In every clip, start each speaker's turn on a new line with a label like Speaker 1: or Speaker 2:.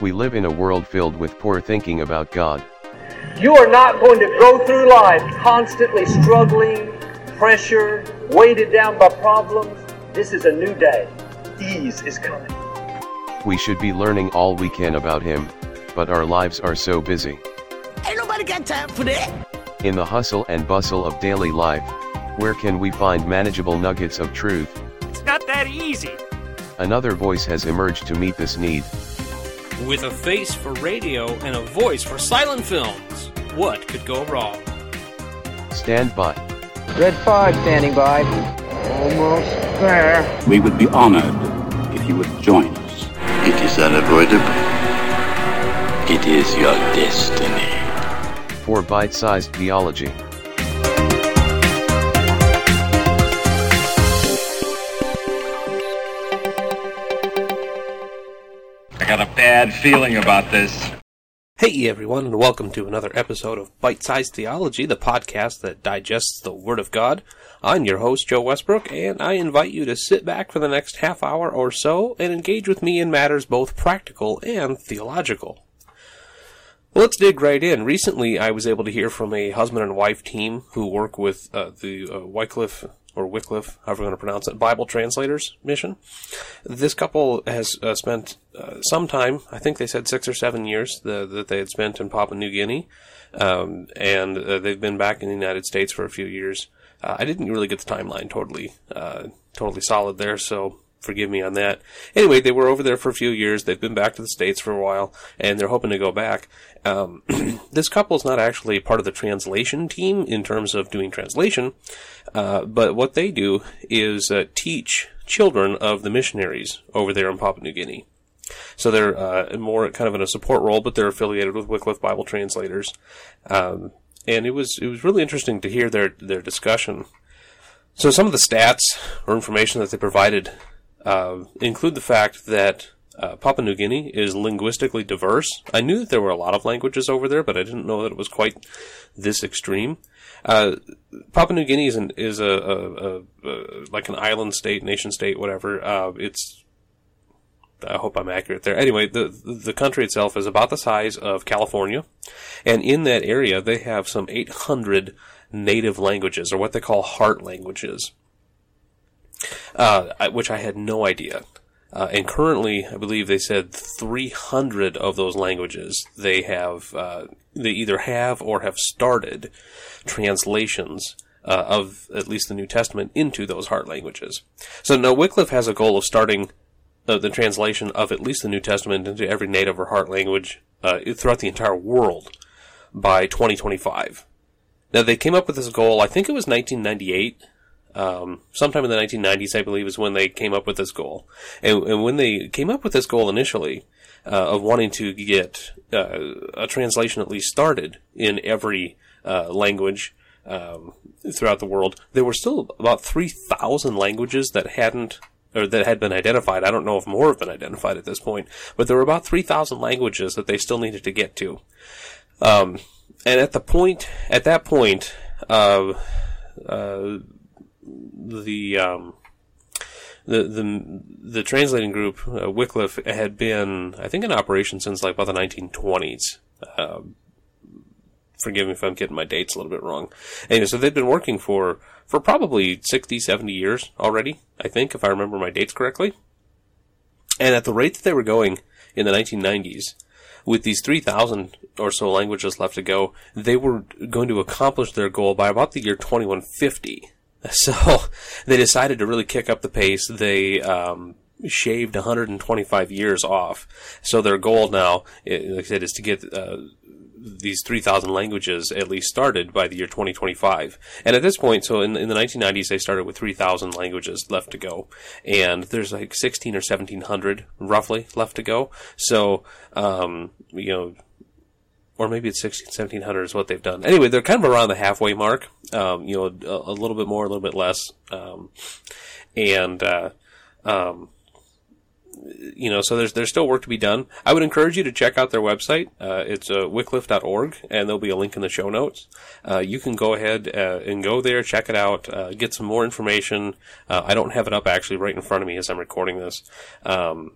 Speaker 1: We live in a world filled with poor thinking about God.
Speaker 2: You are not going to go through life constantly struggling, pressured, weighted down by problems. This is a new day. Ease is coming.
Speaker 1: We should be learning all we can about Him, but our lives are so busy.
Speaker 3: Ain't nobody got time for that.
Speaker 1: In the hustle and bustle of daily life, where can we find manageable nuggets of truth?
Speaker 4: It's not that easy.
Speaker 1: Another voice has emerged to meet this need.
Speaker 4: With a face for radio and a voice for silent films, what could go wrong?
Speaker 1: Stand by.
Speaker 5: Red 5 standing by. Almost there.
Speaker 6: We would be honored if you would join us.
Speaker 7: It is unavoidable. It is your destiny.
Speaker 1: For bite sized theology.
Speaker 8: Got a bad feeling about this.
Speaker 9: Hey everyone, and welcome to another episode of Bite Sized Theology, the podcast that digests the Word of God. I'm your host, Joe Westbrook, and I invite you to sit back for the next half hour or so and engage with me in matters both practical and theological. Let's dig right in. Recently, I was able to hear from a husband and wife team who work with uh, the uh, Wycliffe or Wycliffe, however you want to pronounce it, Bible Translators mission. This couple has uh, spent uh, some time, I think they said six or seven years, the, that they had spent in Papua New Guinea, um, and uh, they've been back in the United States for a few years. Uh, I didn't really get the timeline totally, uh, totally solid there, so forgive me on that. Anyway, they were over there for a few years. They've been back to the States for a while, and they're hoping to go back. Um, this couple is not actually part of the translation team in terms of doing translation, uh, but what they do is uh, teach children of the missionaries over there in Papua New Guinea. So they're uh, more kind of in a support role, but they're affiliated with Wycliffe Bible Translators. Um, and it was it was really interesting to hear their their discussion. So some of the stats or information that they provided uh, include the fact that uh, Papua New Guinea is linguistically diverse. I knew that there were a lot of languages over there, but I didn't know that it was quite this extreme. Uh, Papua New Guinea is, an, is a, a, a, like an island state, nation state, whatever. Uh, it's I hope I'm accurate there. Anyway, the the country itself is about the size of California, and in that area they have some 800 native languages, or what they call heart languages, uh, which I had no idea. Uh, and currently, I believe they said 300 of those languages they have, uh, they either have or have started translations uh, of at least the New Testament into those heart languages. So now Wycliffe has a goal of starting the translation of at least the New Testament into every native or heart language uh, throughout the entire world by 2025. Now they came up with this goal. I think it was 1998 um, sometime in the 1990s, I believe, is when they came up with this goal. And, and when they came up with this goal initially, uh, of wanting to get uh, a translation at least started in every uh, language um, throughout the world, there were still about 3,000 languages that hadn't or that had been identified. I don't know if more have been identified at this point, but there were about 3,000 languages that they still needed to get to. Um, and at the point, at that point, uh, uh, the um, the the the translating group uh, Wycliffe had been I think in operation since like about the 1920s. Uh, forgive me if I'm getting my dates a little bit wrong. Anyway, so they've been working for for probably 60, 70 years already. I think if I remember my dates correctly. And at the rate that they were going in the 1990s, with these 3,000 or so languages left to go, they were going to accomplish their goal by about the year 2150. So they decided to really kick up the pace. They um, shaved 125 years off. So their goal now, like I said, is to get uh, these 3,000 languages at least started by the year 2025. And at this point, so in, in the 1990s, they started with 3,000 languages left to go. And there's like 16 or 1700 roughly left to go. So, um, you know, or maybe it's 16, 1700 is what they've done. Anyway, they're kind of around the halfway mark. Um, you know, a, a, little bit more, a little bit less. Um, and, uh, um, you know, so there's there's still work to be done. I would encourage you to check out their website. Uh, it's uh, and there'll be a link in the show notes. Uh, you can go ahead uh, and go there, check it out, uh, get some more information. Uh, I don't have it up actually right in front of me as I'm recording this. Um,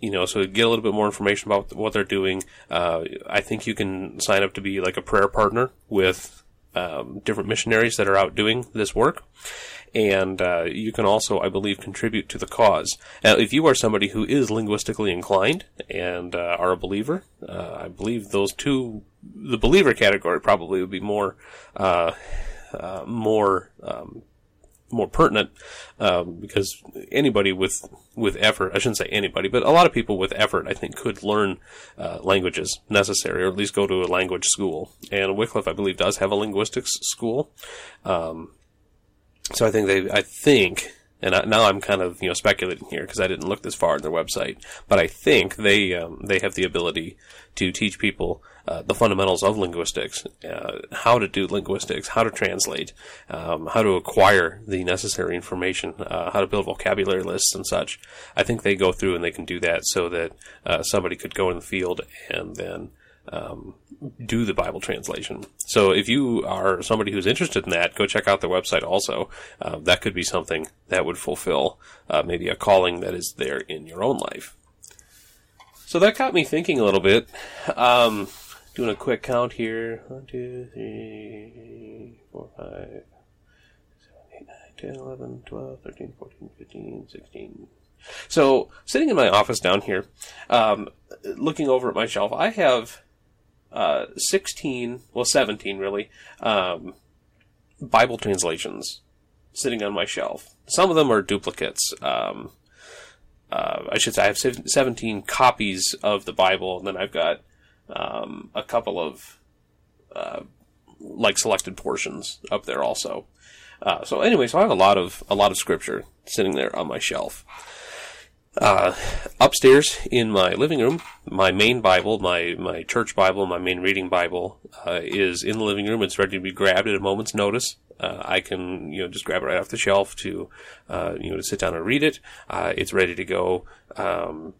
Speaker 9: you know, so get a little bit more information about what they're doing. Uh, I think you can sign up to be like a prayer partner with um, different missionaries that are out doing this work. And uh, you can also, I believe, contribute to the cause. Now, if you are somebody who is linguistically inclined and uh, are a believer, uh, I believe those two, the believer category probably would be more, uh, uh, more um, more pertinent um, because anybody with with effort I shouldn't say anybody but a lot of people with effort I think could learn uh, languages necessary or at least go to a language school. And Wycliffe I believe does have a linguistics school. Um, so I think they I think and I, now I'm kind of you know speculating here because I didn't look this far in their website but I think they um, they have the ability to teach people uh, the fundamentals of linguistics, uh, how to do linguistics, how to translate, um, how to acquire the necessary information, uh, how to build vocabulary lists and such. I think they go through and they can do that so that uh, somebody could go in the field and then um, do the Bible translation. So if you are somebody who's interested in that, go check out their website also. Uh, that could be something that would fulfill uh, maybe a calling that is there in your own life. So that got me thinking a little bit. Um, doing a quick count here. 1, 2, 3, 4, 5, 7, 8, 9, 10, 11, 12, 13, 14, 15, 16. So, sitting in my office down here, um, looking over at my shelf, I have uh, 16, well, 17 really, um, Bible translations sitting on my shelf. Some of them are duplicates. Um, uh, I should say I have 17 copies of the Bible, and then I've got um, a couple of uh, like selected portions up there also. Uh, so anyway, so I have a lot of a lot of scripture sitting there on my shelf. Uh, upstairs in my living room, my main Bible, my, my church Bible, my main reading Bible, uh, is in the living room. It's ready to be grabbed at a moment's notice. Uh, I can, you know, just grab it right off the shelf to, uh, you know, to sit down and read it. Uh, it's ready to go. Um,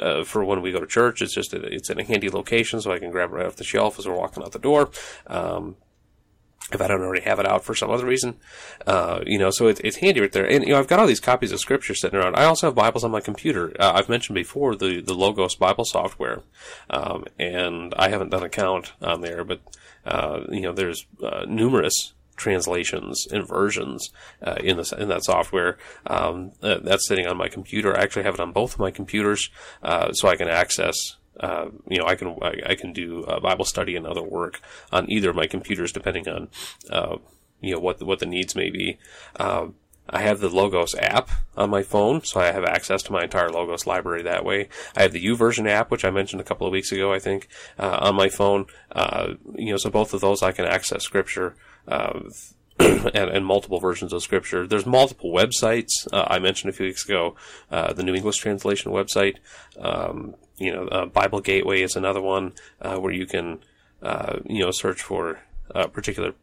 Speaker 9: uh, for when we go to church, it's just a, it's in a handy location, so I can grab it right off the shelf as we're walking out the door. Um, if I don't already have it out for some other reason. Uh, you know, so it, it's handy right there. And, you know, I've got all these copies of scripture sitting around. I also have Bibles on my computer. Uh, I've mentioned before the, the Logos Bible software. Um, and I haven't done a count on there, but, uh, you know, there's, uh, numerous translations and versions uh, in this in that software. Um, uh, that's sitting on my computer. I actually have it on both of my computers, uh, so I can access uh, you know, I can I, I can do Bible study and other work on either of my computers, depending on uh, you know what the, what the needs may be. Um, I have the Logos app on my phone, so I have access to my entire Logos library that way. I have the YouVersion app, which I mentioned a couple of weeks ago, I think, uh, on my phone. Uh, you know, so both of those I can access Scripture. Uh, and, and, multiple versions of scripture. There's multiple websites. Uh, I mentioned a few weeks ago uh, the New English Translation website. Um, you know, uh, Bible Gateway is another one uh, where you can, uh, you know, search for a particular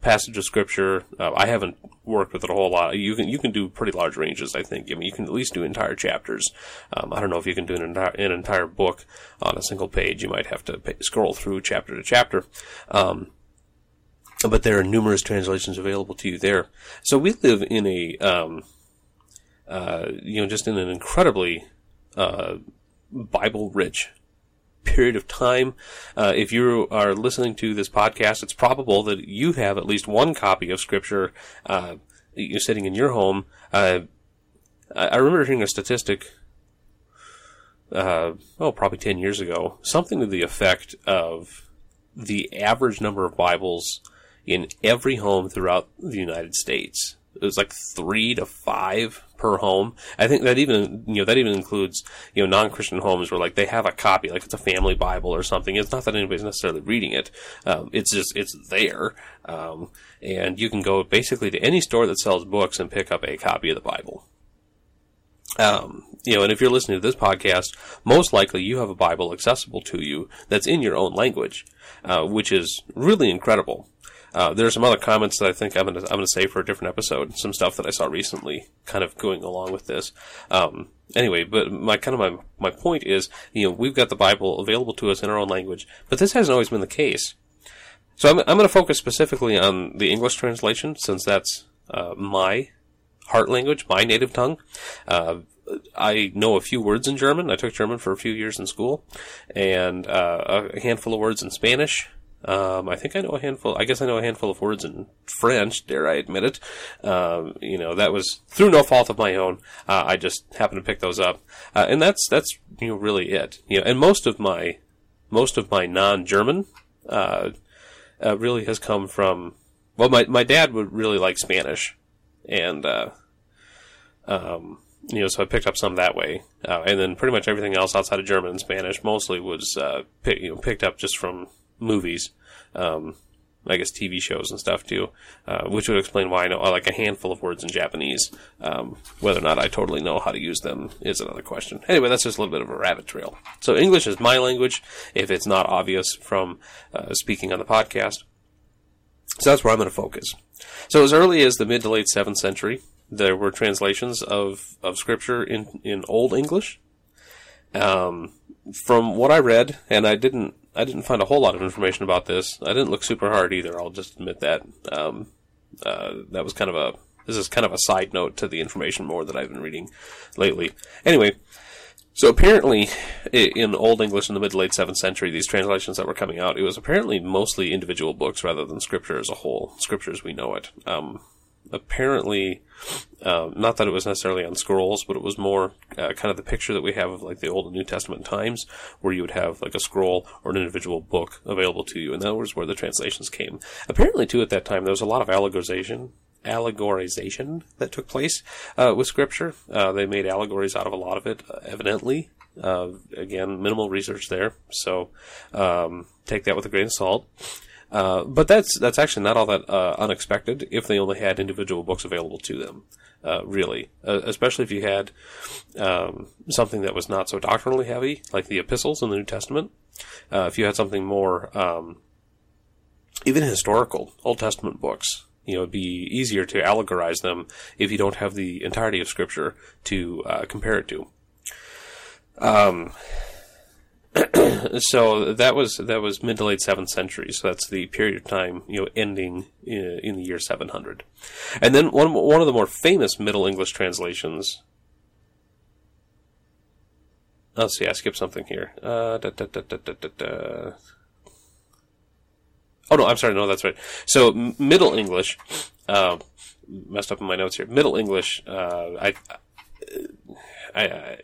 Speaker 9: passage of scripture. Uh, I haven't worked with it a whole lot. You can you can do pretty large ranges. I think. I mean, you can at least do entire chapters. Um, I don't know if you can do an entire an entire book on a single page. You might have to pay, scroll through chapter to chapter. Um, but there are numerous translations available to you there. So we live in a, um, uh, you know, just in an incredibly uh, Bible rich period of time. Uh, if you are listening to this podcast, it's probable that you have at least one copy of Scripture uh, sitting in your home. Uh, I remember hearing a statistic, uh, oh, probably 10 years ago, something to the effect of the average number of Bibles in every home throughout the United States. It was like three to five per home. I think that even you know that even includes you know non-Christian homes where like they have a copy, like it's a family Bible or something. It's not that anybody's necessarily reading it. Um, it's just it's there, um, and you can go basically to any store that sells books and pick up a copy of the Bible. Um, you know, and if you're listening to this podcast, most likely you have a Bible accessible to you that's in your own language, uh, which is really incredible. Uh, there are some other comments that I think I'm gonna I'm gonna say for a different episode. Some stuff that I saw recently, kind of going along with this. Um, anyway, but my kind of my my point is, you know, we've got the Bible available to us in our own language, but this hasn't always been the case. So I'm I'm going to focus specifically on the English translation since that's uh, my heart language, my native tongue. Uh, I know a few words in German. I took German for a few years in school, and uh, a handful of words in Spanish. Um, I think I know a handful. I guess I know a handful of words in French. Dare I admit it? Um, you know, that was through no fault of my own. Uh, I just happened to pick those up, uh, and that's that's you know really it. You know, and most of my most of my non-German uh, uh really has come from. Well, my my dad would really like Spanish, and uh, um, you know, so I picked up some that way, uh, and then pretty much everything else outside of German and Spanish mostly was pick, you know picked up just from movies. Um, I guess TV shows and stuff too, uh, which would explain why I know like a handful of words in Japanese. Um, whether or not I totally know how to use them is another question. Anyway, that's just a little bit of a rabbit trail. So English is my language, if it's not obvious from uh, speaking on the podcast. So that's where I'm going to focus. So as early as the mid to late seventh century, there were translations of of scripture in in Old English. Um, from what I read, and I didn't I didn't find a whole lot of information about this. I didn't look super hard either. I'll just admit that. Um, uh, that was kind of a this is kind of a side note to the information more that I've been reading lately. Anyway, so apparently in Old English in the mid late seventh century, these translations that were coming out, it was apparently mostly individual books rather than scripture as a whole. Scripture as we know it. Um, apparently, uh, not that it was necessarily on scrolls, but it was more uh, kind of the picture that we have of like the Old and New Testament times, where you would have like a scroll or an individual book available to you, and that was where the translations came. Apparently, too, at that time there was a lot of allegorization allegorization that took place uh, with Scripture. Uh, they made allegories out of a lot of it, uh, evidently. Uh, again, minimal research there, so um, take that with a grain of salt. Uh, but that's that's actually not all that uh, unexpected if they only had individual books available to them. Uh, really, uh, especially if you had um, something that was not so doctrinally heavy, like the epistles in the New Testament. Uh, if you had something more, um, even historical Old Testament books, you know, it'd be easier to allegorize them if you don't have the entirety of Scripture to compare it to. Um, so that was that was mid to late seventh century. So that's the period of time you know ending in, in the year seven hundred, and then one one of the more famous Middle English translations. Let's see, I skipped something here. Uh, da, da, da, oh no, I'm sorry. No, that's right. So Middle English, uh, messed up in my notes here. Middle English, uh, I I,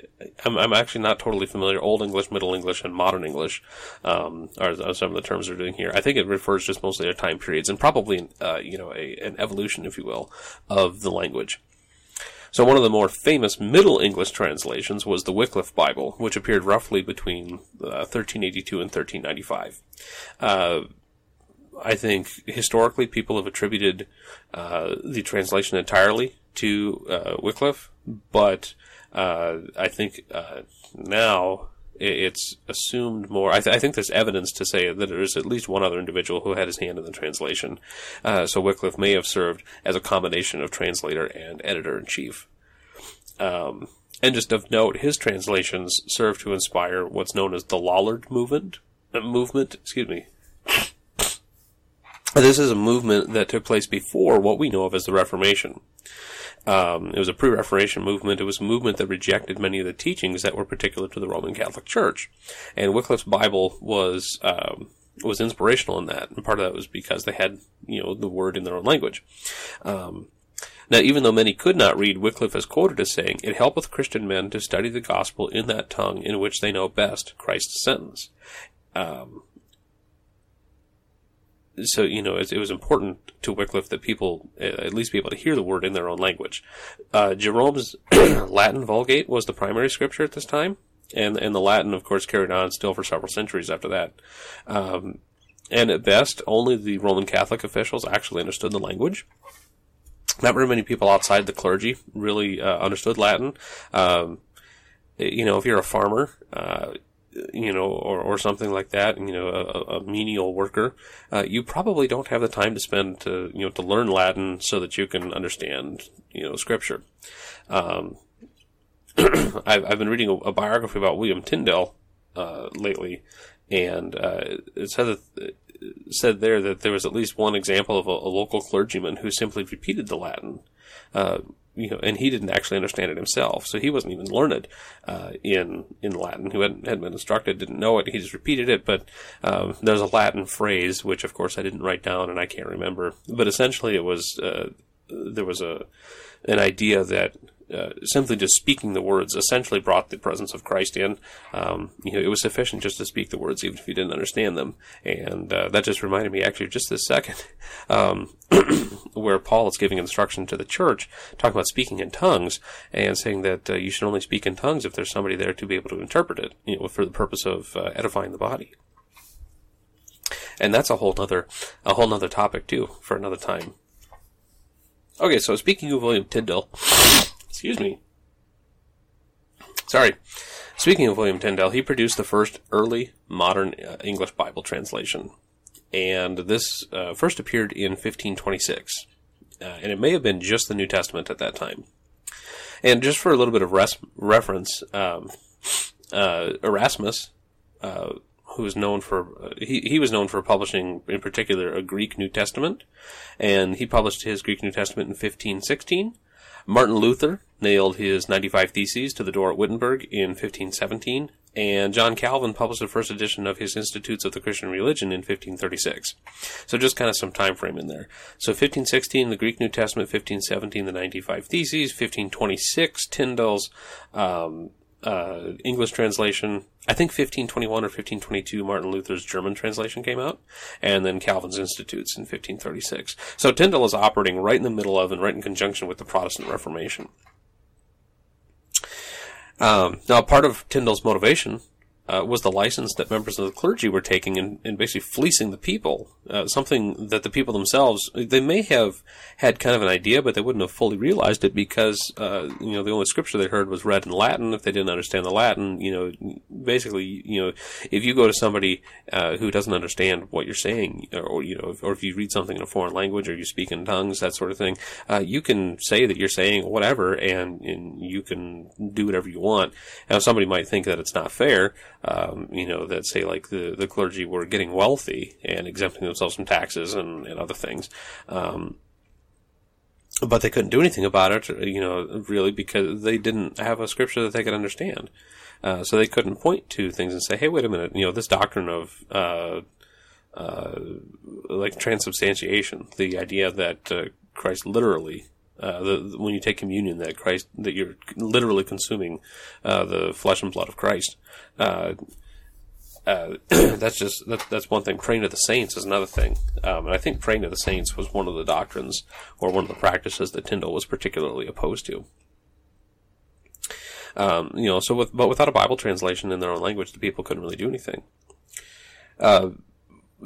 Speaker 9: am I'm actually not totally familiar. Old English, Middle English, and Modern English um, are, are, some of the terms they're doing here. I think it refers just mostly to time periods and probably uh, you know a, an evolution, if you will, of the language. So one of the more famous Middle English translations was the Wycliffe Bible, which appeared roughly between uh, 1382 and 1395. Uh, I think historically people have attributed uh, the translation entirely to uh, Wycliffe, but uh, I think uh, now it's assumed more. I, th- I, think there's evidence to say that there's at least one other individual who had his hand in the translation. Uh, so Wycliffe may have served as a combination of translator and editor in chief. Um, and just of note, his translations serve to inspire what's known as the Lollard movement. Uh, movement, excuse me. This is a movement that took place before what we know of as the Reformation. Um, it was a pre-Reformation movement. It was a movement that rejected many of the teachings that were particular to the Roman Catholic Church, and Wycliffe's Bible was um, was inspirational in that. And part of that was because they had you know the word in their own language. Um, now, even though many could not read, Wycliffe is quoted as saying, "It helpeth Christian men to study the gospel in that tongue in which they know best Christ's sentence." Um, so you know it, it, was important to Wycliffe that people at least be able to hear the word in their own language. Uh, Jerome's Latin Vulgate was the primary scripture at this time, and and the Latin, of course, carried on still for several centuries after that. Um, and at best, only the Roman Catholic officials actually understood the language. Not very many people outside the clergy really uh, understood Latin. Um, you know, if you're a farmer, uh, you know, or, or something like that, you know, a, a menial worker, uh, you probably don't have the time to spend to, you know, to learn Latin so that you can understand, you know, scripture. Um, I've, I've been reading a, a, biography about William Tyndale, uh, lately, and, uh, it said that, said there that there was at least one example of a, a local clergyman who simply repeated the Latin. You know, and he didn't actually understand it himself, so he wasn't even learned uh, in in Latin. Who hadn't, hadn't been instructed, didn't know it. He just repeated it. But um, there's a Latin phrase, which of course I didn't write down and I can't remember. But essentially, it was uh, there was a an idea that uh, simply just speaking the words essentially brought the presence of Christ in. Um, you know, it was sufficient just to speak the words, even if you didn't understand them. And uh, that just reminded me, actually, just this second, um, where Paul is giving instruction to the church, talking about speaking in tongues, and saying that uh, you should only speak in tongues if there's somebody there to be able to interpret it, you know, for the purpose of uh, edifying the body. And that's a whole other, a whole other topic too, for another time. Okay, so speaking of William Tyndale. Excuse me. Sorry. Speaking of William Tyndale, he produced the first early modern uh, English Bible translation. And this uh, first appeared in 1526. Uh, and it may have been just the New Testament at that time. And just for a little bit of res- reference, um, uh, Erasmus, uh, who was known for uh, he he was known for publishing in particular a Greek New Testament, and he published his Greek New Testament in 1516. Martin Luther nailed his 95 Theses to the door at Wittenberg in 1517, and John Calvin published the first edition of his Institutes of the Christian Religion in 1536. So just kind of some time frame in there. So 1516, the Greek New Testament, 1517, the 95 Theses, 1526, Tyndale's um, uh, English translation. I think 1521 or 1522, Martin Luther's German translation came out, and then Calvin's Institutes in 1536. So Tyndale is operating right in the middle of and right in conjunction with the Protestant Reformation. Um, now, part of Tyndale's motivation uh, was the license that members of the clergy were taking and, and basically fleecing the people. Uh, something that the people themselves they may have had kind of an idea, but they wouldn't have fully realized it because uh, you know the only scripture they heard was read in Latin. If they didn't understand the Latin, you know, basically, you know, if you go to somebody uh, who doesn't understand what you're saying, or, you know, or if you read something in a foreign language or you speak in tongues, that sort of thing, uh, you can say that you're saying whatever, and, and you can do whatever you want. Now, somebody might think that it's not fair um, you know, that say like the, the clergy were getting wealthy and exempting themselves from taxes and, and other things. Um, but they couldn't do anything about it, you know, really because they didn't have a scripture that they could understand. Uh, so they couldn't point to things and say, hey, wait a minute, you know, this doctrine of, uh, uh, like transubstantiation, the idea that uh, Christ literally uh, the, when you take communion, that Christ, that you're literally consuming uh, the flesh and blood of Christ. Uh, uh that's just that, that's one thing. Praying to the saints is another thing, um, and I think praying to the saints was one of the doctrines or one of the practices that Tyndale was particularly opposed to. Um, you know, so with, but without a Bible translation in their own language, the people couldn't really do anything.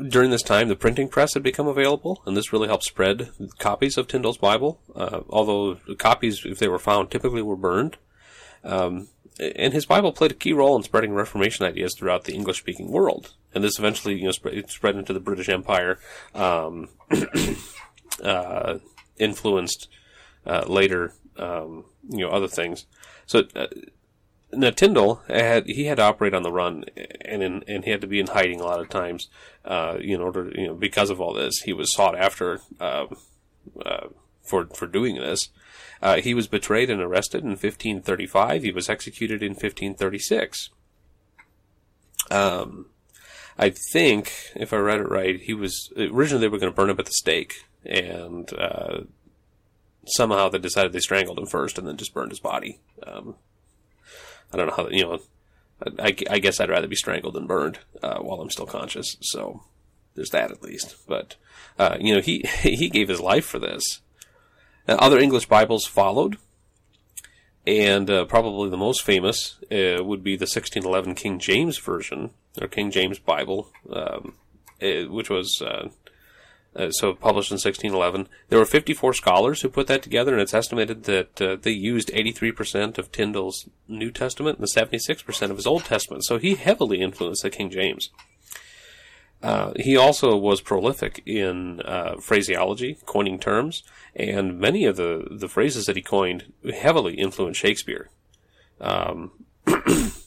Speaker 9: During this time, the printing press had become available, and this really helped spread copies of Tyndale's Bible. Uh, although copies, if they were found, typically were burned. Um, and his Bible played a key role in spreading Reformation ideas throughout the English-speaking world. And this eventually, you know, spread, spread into the British Empire, um, uh, influenced uh, later, um, you know, other things. So uh, now Tyndale had he had to operate on the run, and in, and he had to be in hiding a lot of times, uh, in order you know because of all this he was sought after uh, uh, for for doing this. Uh, he was betrayed and arrested in 1535. He was executed in 1536. Um, I think if I read it right, he was originally they were going to burn him at the stake, and uh, somehow they decided they strangled him first and then just burned his body. Um, I don't know how, you know, I, I guess I'd rather be strangled than burned uh, while I'm still conscious. So there's that at least. But, uh, you know, he, he gave his life for this. Now, other English Bibles followed. And uh, probably the most famous uh, would be the 1611 King James Version, or King James Bible, um, uh, which was uh, so published in 1611. There were 54 scholars who put that together, and it's estimated that uh, they used 83% of Tyndale's New Testament and 76% of his Old Testament. So he heavily influenced the King James. Uh, he also was prolific in uh, phraseology, coining terms, and many of the, the phrases that he coined heavily influenced Shakespeare. Um,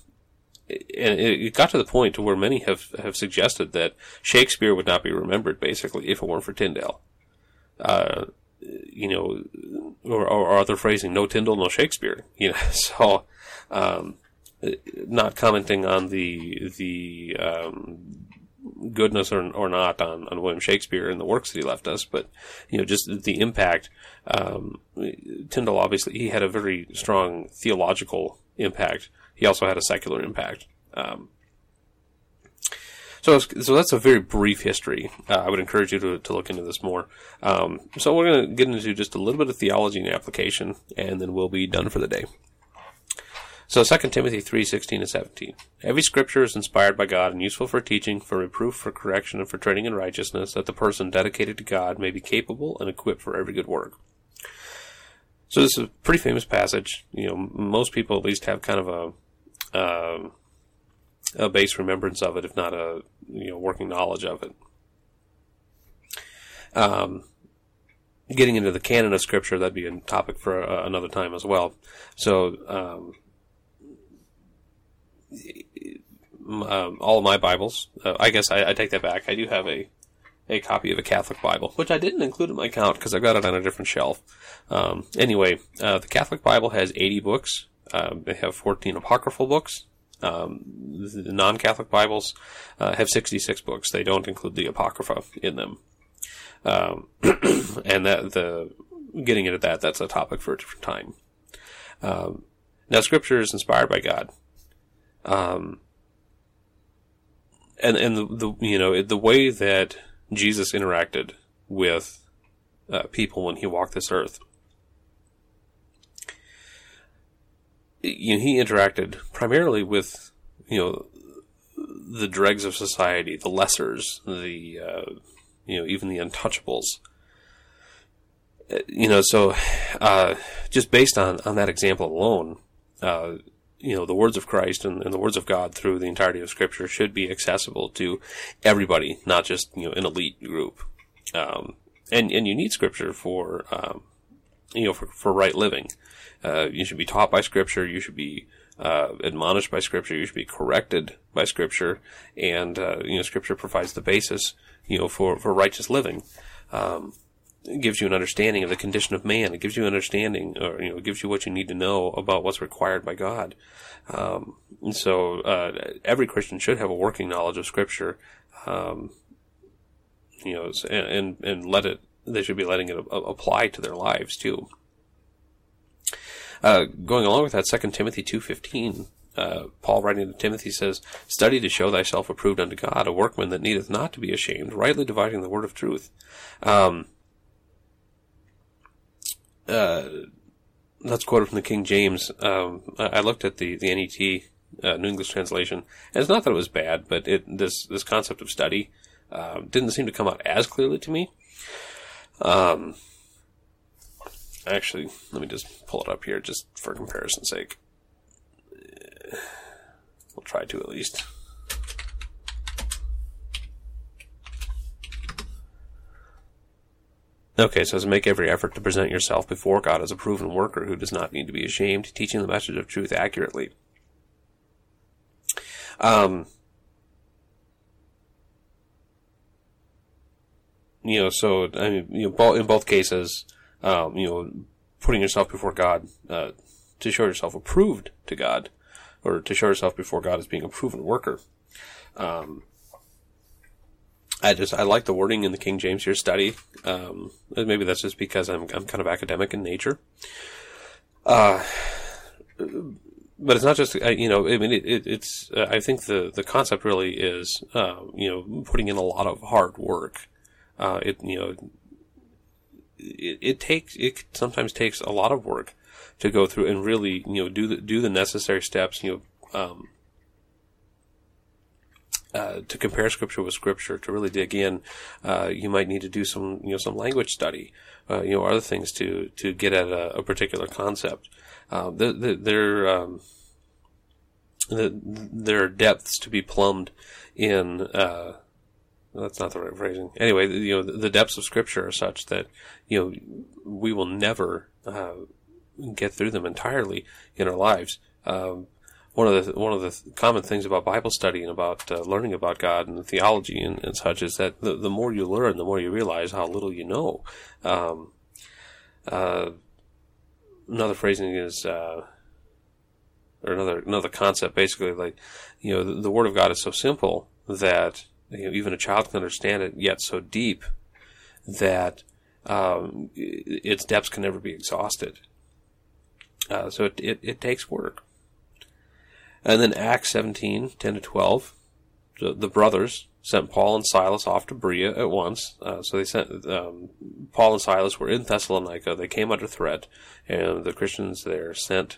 Speaker 9: and it got to the point to where many have, have suggested that Shakespeare would not be remembered, basically, if it weren't for Tyndale. Uh, you know, or, or other phrasing, no Tyndale, no Shakespeare. You know, so um, not commenting on the the um, goodness or, or not on, on William Shakespeare and the works that he left us, but you know, just the impact. Um, Tyndale obviously he had a very strong theological impact. He also had a secular impact. Um, so, so that's a very brief history. Uh, I would encourage you to, to look into this more. Um, so we're going to get into just a little bit of theology and application, and then we'll be done for the day. So 2 Timothy 3, 16 and 17. Every scripture is inspired by God and useful for teaching, for reproof, for correction, and for training in righteousness, that the person dedicated to God may be capable and equipped for every good work. So this is a pretty famous passage. You know, most people at least have kind of a, uh, a base remembrance of it, if not a, you know, working knowledge of it. Um, getting into the canon of scripture, that'd be a topic for uh, another time as well. So, um, um, all of my Bibles. Uh, I guess I, I, take that back. I do have a a copy of a Catholic Bible, which I didn't include in my count because I've got it on a different shelf. Um, anyway, uh, the Catholic Bible has 80 books. Um, they have 14 apocryphal books. Um, the non-Catholic Bibles uh, have 66 books. They don't include the apocrypha in them. Um, and that the getting into that that's a topic for a different time. Um, now, Scripture is inspired by God. Um, and and the, the you know the way that Jesus interacted with uh, people when he walked this earth, you know, he interacted primarily with you know the dregs of society, the lessers, the uh, you know even the untouchables. Uh, you know, so uh, just based on on that example alone, uh, you know, the words of Christ and, and, the words of God through the entirety of Scripture should be accessible to everybody, not just you know an elite group. Um, and and you need Scripture for um, you know for for right living. Uh, you should be taught by Scripture. You should be uh, admonished by Scripture. You should be corrected by Scripture, and uh, you know Scripture provides the basis you know for for righteous living. Um, it gives you an understanding of the condition of man. It gives you an understanding, or you know, it gives you what you need to know about what's required by God. Um, and so, uh, every Christian should have a working knowledge of Scripture. Um, you know, and, and, and let it. They should be letting it apply to their lives too. Uh, going along with that, Second Timothy two fifteen. Uh, Paul writing to Timothy says, Study to show thyself approved unto God, a workman that needeth not to be ashamed, rightly dividing the word of truth. Um, uh, that's quoted from the King James. Um, I looked at the the NET uh, New English translation, and it's not that it was bad, but it this this concept of study uh, didn't seem to come out as clearly to me. Um, actually, let me just pull it up here, just for comparison's sake. We'll try to at least. Okay, so make every effort to present yourself before God as a proven worker who does not need to be ashamed, teaching the message of truth accurately. Um, you know, so I mean, you know, in both cases, um, you know, putting yourself before God uh, to show yourself approved to God, or to show yourself before God as being a proven worker. Um, I just I like the wording in the King James here. Study. Um, maybe that's just because I'm I'm kind of academic in nature. Uh, but it's not just you know I mean it, it, it's uh, I think the the concept really is uh, you know putting in a lot of hard work. Uh, it you know it, it takes it sometimes takes a lot of work to go through and really you know do the do the necessary steps you know um, uh, to compare scripture with scripture, to really dig in, uh, you might need to do some, you know, some language study, uh, you know, other things to, to get at a, a particular concept. Uh, the, the, there, um, the, there are depths to be plumbed in, uh, that's not the right phrasing. Anyway, you know, the, depths of scripture are such that, you know, we will never, get through them entirely in our lives. Um, one of the one of the common things about Bible study and about uh, learning about God and theology and, and, such is that the, the more you learn, the more you realize how little you know. Um, uh, another phrasing is, uh, or another another concept, basically, like you know, the, the Word of God is so simple that you know, even a child can understand it, yet so deep that um, its depths can never be exhausted. Uh, so it, it, it, takes work. And then Acts 17, 10 to 12, the, the brothers sent Paul and Silas off to Berea at once. Uh, so they sent, um, Paul and Silas were in Thessalonica. They came under threat, and the Christians there sent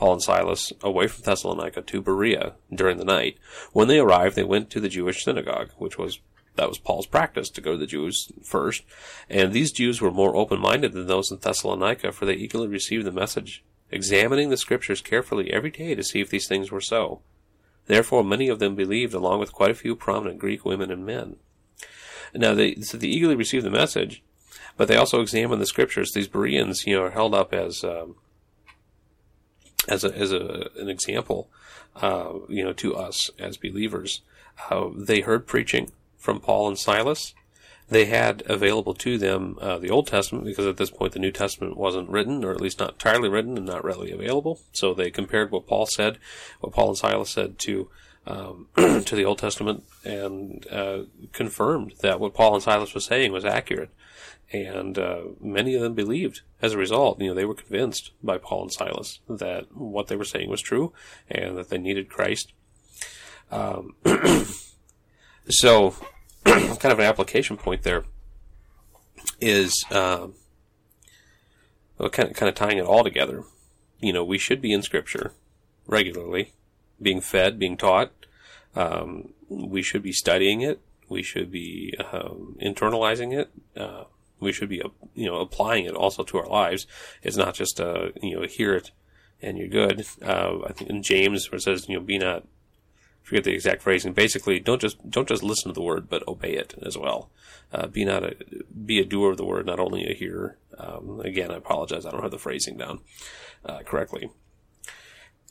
Speaker 9: Paul and Silas away from Thessalonica to Berea during the night. When they arrived, they went to the Jewish synagogue, which was that was Paul's practice to go to the Jews first. And these Jews were more open-minded than those in Thessalonica, for they eagerly received the message, examining the scriptures carefully every day to see if these things were so. Therefore, many of them believed, along with quite a few prominent Greek women and men. Now, they, so they eagerly received the message, but they also examined the scriptures. These Bereans, you know, are held up as um, as a, as a, an example, uh, you know, to us as believers. Uh, they heard preaching from Paul and Silas. They had available to them uh, the Old Testament because at this point the New Testament wasn't written, or at least not entirely written and not readily available. So they compared what Paul said, what Paul and Silas said to um, to the Old Testament, and uh, confirmed that what Paul and Silas was saying was accurate. And uh, many of them believed. As a result, you know, they were convinced by Paul and Silas that what they were saying was true, and that they needed Christ. Um, So, kind of an application point there is um, well, kind of, kind of tying it all together. You know, we should be in Scripture regularly, being fed, being taught. Um, we should be studying it. We should be um, internalizing it. Uh, we should be, you know, applying it also to our lives. It's not just, uh, you know, hear it and you're good. Uh, I think in James where it says, you know, be not forget the exact phrasing. Basically, don't just don't just listen to the word, but obey it as well. Uh, be not a be a doer of the word, not only a hearer. Um, again, I apologize, I don't have the phrasing down uh, correctly.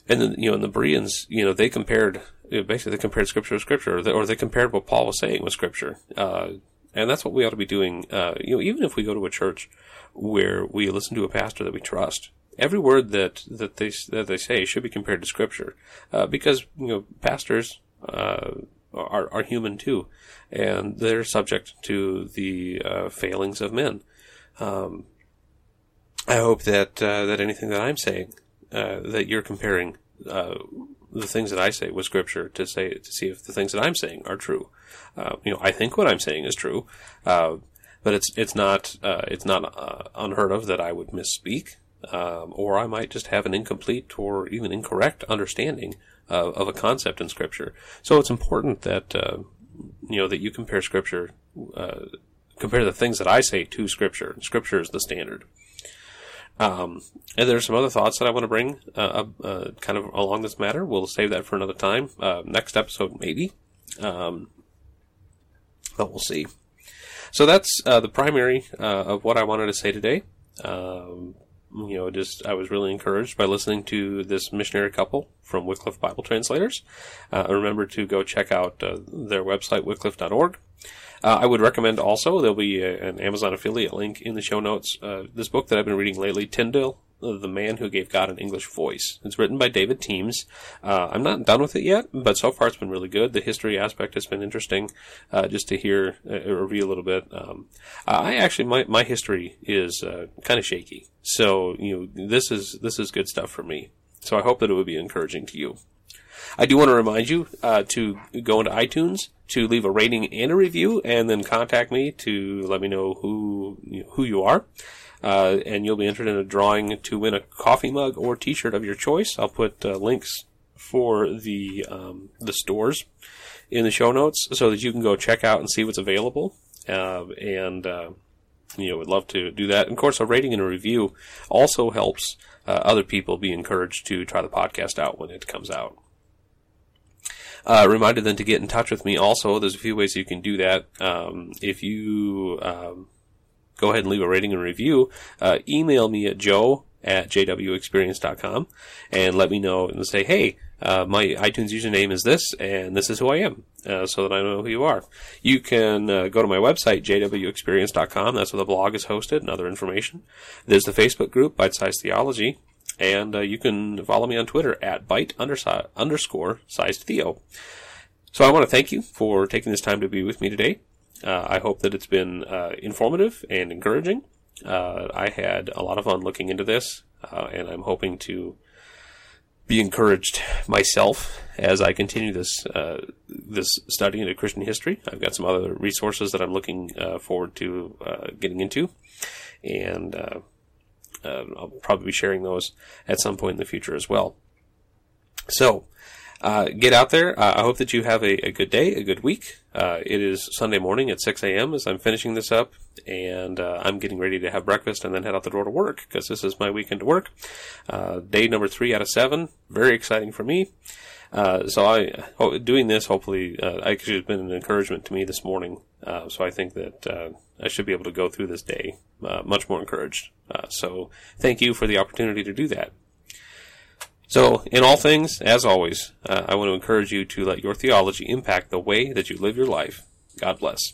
Speaker 9: And then you know, in the Bereans, you know, they compared basically they compared scripture with scripture, or they, or they, compared what Paul was saying with scripture. Uh, and that's what we ought to be doing. Uh, you know, even if we go to a church where we listen to a pastor that we trust, every word that that they that they say should be compared to Scripture, uh, because you know pastors uh, are are human too, and they're subject to the uh, failings of men. Um, I hope that uh, that anything that I'm saying uh, that you're comparing uh, the things that I say with Scripture to say to see if the things that I'm saying are true. you know, I think what I'm saying is true but it's it's not uh, it's not uh, unheard of that I would misspeak um, or I might just have an incomplete or even incorrect understanding uh, of a concept in Scripture. So it's important that uh, you know that you compare Scripture, uh, compare the things that I say to Scripture. Scripture is the standard. Um, and there's some other thoughts that I want to bring, uh, uh, kind of along this matter. We'll save that for another time. Uh, next episode, maybe. Um, but we'll see. So that's the primary of what I wanted to say today. Um, you know, just I was really encouraged by listening to this missionary couple from Wycliffe Bible Translators. Uh, remember to go check out uh, their website, wycliffe.org. Uh, I would recommend also, there'll be a, an Amazon affiliate link in the show notes, uh, this book that I've been reading lately, Tyndale, the Man Who Gave God an English Voice. It's written by David Teems. Uh, I'm not done with it yet, but so far it's been really good. The history aspect has been interesting, uh, just to hear uh, review a little bit. Um, I actually, my, my history is uh, kind of shaky. So, you know, this is, this is good stuff for me. So I hope that it would be encouraging to you. I do want to remind you uh, to go into iTunes to leave a rating and a review, and then contact me to let me know who who you are uh, and you'll be entered in a drawing to win a coffee mug or T-shirt of your choice. I'll put uh, links for the um, the stores in the show notes so that you can go check out and see what's available. Uh, and uh, you know, would love to do that. And of course, a rating and a review also helps uh, other people be encouraged to try the podcast out when it comes out. Uh, reminder then to get in touch with me also. There's a few ways you can do that. Um, if you um, go ahead and leave a rating and review. Uh, email me at joe at jwexperience.com and let me know and say, hey, Uh, my iTunes username is this, and this is who I am, uh, so that I know who you are. You can uh, go to my website, jwexperience.com. That's where the blog is hosted and other information. There's the Facebook group, Bite Size Theology, and uh, you can follow me on Twitter at bite undersi- underscore sized theo. So I want to thank you for taking this time to be with me today. Uh, I hope that it's been uh, informative and encouraging. Uh, I had a lot of fun looking into this, uh, and I'm hoping to be encouraged myself as I continue this uh, this study into Christian history. I've got some other resources that I'm looking uh, forward to getting into, and I'll probably be sharing those at some point in the future as well. So, uh, get out there. Uh, I hope that you have a, a good day, a good week. Uh, it is Sunday morning at 6 a.m. as I'm finishing this up, and uh, I'm getting ready to have breakfast and then head out the door to work because this is my weekend to work. Uh, day number three out of seven. Very exciting for me. Uh, so I, doing this, hopefully, uh, actually has been an encouragement to me this morning. Uh, so I think that uh, I should be able to go through this day much more encouraged. so thank you for the opportunity to do that. So, in all things, as always, uh, I want to encourage you to let your theology impact the way that you live your life. God bless.